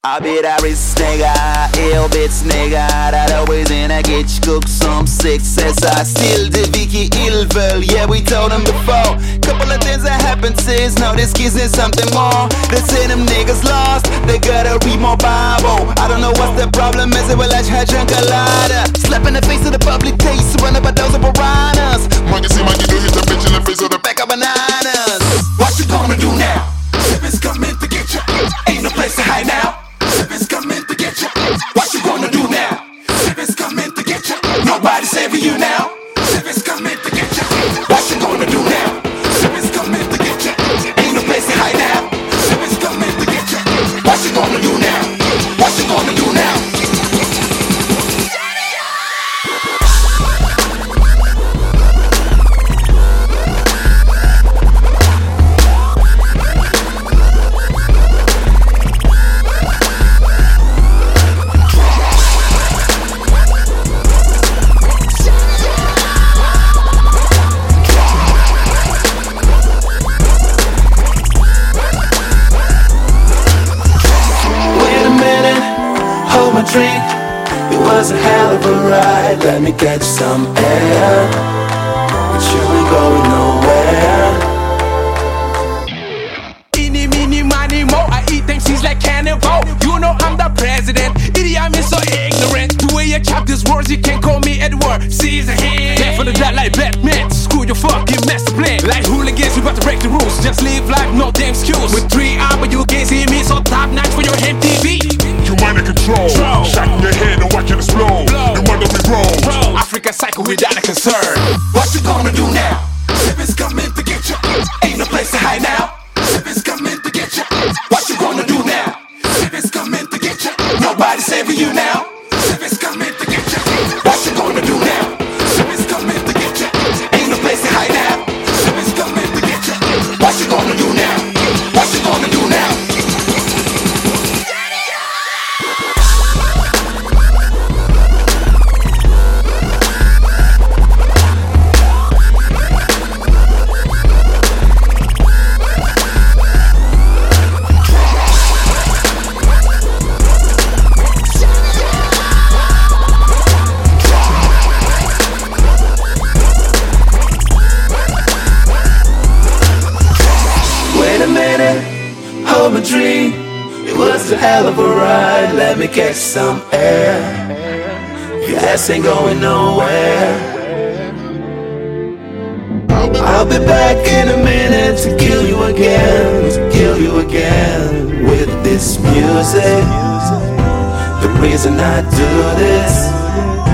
I be that rich nigga, ill bitch nigga That always in a get cook some success I still the Vicky Illvel, yeah we told them before. Couple of things that happened since, now this kid's in something more. They say them niggas lost, they gotta read more Bible. I don't know what's the problem, is it will let you drink a lot. Slap in the face of the public taste, run up a dozen piranhas. Monkey see Nobody saving you now. Drink. It was a hell of a ride. Let me catch some air. But you ain't going nowhere. Eeny, meeny, miny, mo. I eat them seeds like cannibal. You know I'm the president. Idiot, I'm so ignorant. The way you chop these words, you can call me Edward. Caesar. Back for the dead like Batman. Screw your fucking master plan. Like hooligans, we about to break the rules. Just live life, no damn excuse. With three but you can't see me. So top notch for your MTV. You mind in control. Shot in your head and watching it explode. You wonder we roll. Africa cycle without a concern. What you gonna do now? Sippin's coming to get you. Ain't no place to hide now. Sippin's coming to get you. What you gonna do now? Sippin's coming to get you. Nobody saving you now. Sippin's coming to get you. What you gonna do now? Sippin's coming to get you. Ain't no place to hide now. Sippin's coming to get you. What you gonna my dream. It was a hell of a ride. Let me catch some air. Your ass ain't going nowhere. I'll be back in a minute to kill you again, to kill you again with this music. The reason I do this.